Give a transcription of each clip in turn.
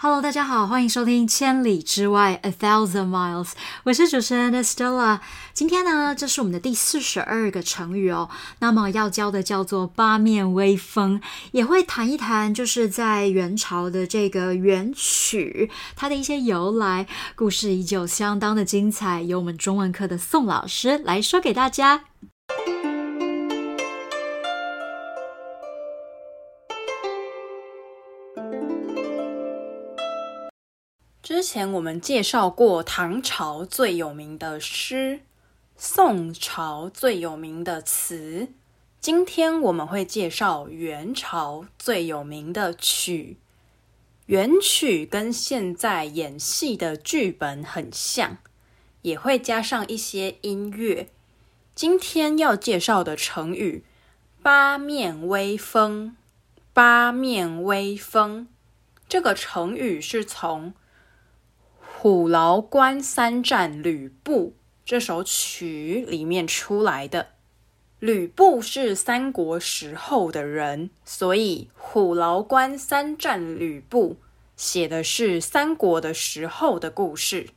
Hello，大家好，欢迎收听《千里之外》（A Thousand Miles），我是主持人 Stella。今天呢，这是我们的第四十二个成语哦。那么要教的叫做“八面威风”，也会谈一谈，就是在元朝的这个元曲，它的一些由来，故事依旧相当的精彩，由我们中文课的宋老师来说给大家。之前我们介绍过唐朝最有名的诗，宋朝最有名的词。今天我们会介绍元朝最有名的曲。元曲跟现在演戏的剧本很像，也会加上一些音乐。今天要介绍的成语“八面威风”，“八面威风”这个成语是从。《虎牢关三战吕布》这首曲里面出来的，吕布是三国时候的人，所以《虎牢关三战吕布》写的是三国的时候的故事，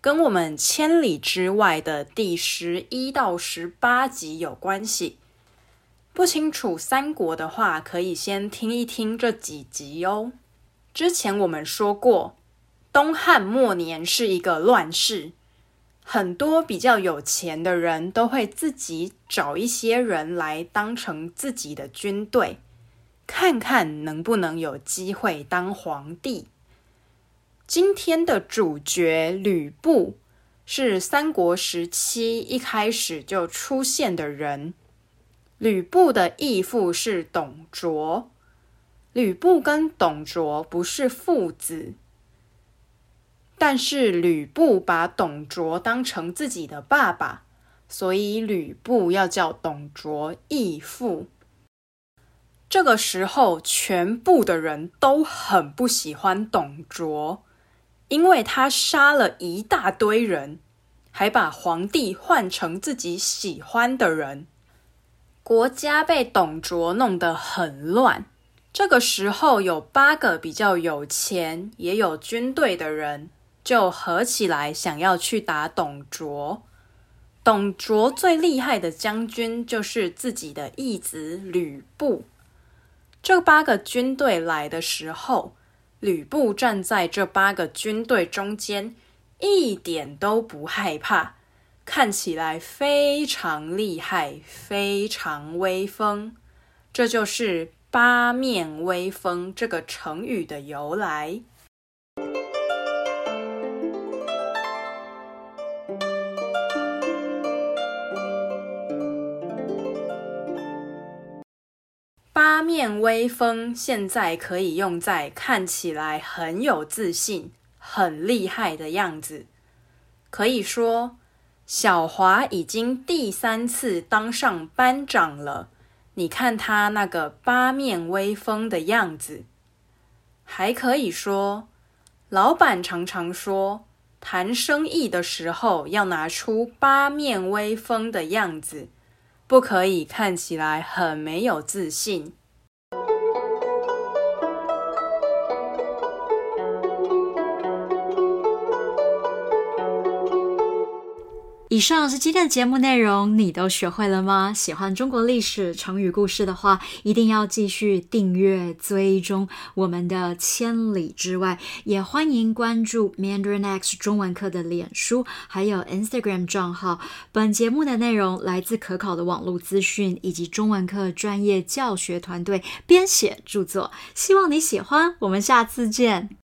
跟我们千里之外的第十一到十八集有关系。不清楚三国的话，可以先听一听这几集哦。之前我们说过。东汉末年是一个乱世，很多比较有钱的人都会自己找一些人来当成自己的军队，看看能不能有机会当皇帝。今天的主角吕布是三国时期一开始就出现的人。吕布的义父是董卓，吕布跟董卓不是父子。但是吕布把董卓当成自己的爸爸，所以吕布要叫董卓义父。这个时候，全部的人都很不喜欢董卓，因为他杀了一大堆人，还把皇帝换成自己喜欢的人，国家被董卓弄得很乱。这个时候，有八个比较有钱也有军队的人。就合起来，想要去打董卓。董卓最厉害的将军就是自己的义子吕布。这八个军队来的时候，吕布站在这八个军队中间，一点都不害怕，看起来非常厉害，非常威风。这就是“八面威风”这个成语的由来。面威风，现在可以用在看起来很有自信、很厉害的样子。可以说，小华已经第三次当上班长了。你看他那个八面威风的样子。还可以说，老板常常说，谈生意的时候要拿出八面威风的样子。不可以看起来很没有自信。以上是今天的节目内容，你都学会了吗？喜欢中国历史成语故事的话，一定要继续订阅追踪我们的《千里之外》，也欢迎关注 Mandarin X 中文课的脸书还有 Instagram 账号。本节目的内容来自可考的网络资讯以及中文课专业教学团队编写著作，希望你喜欢。我们下次见。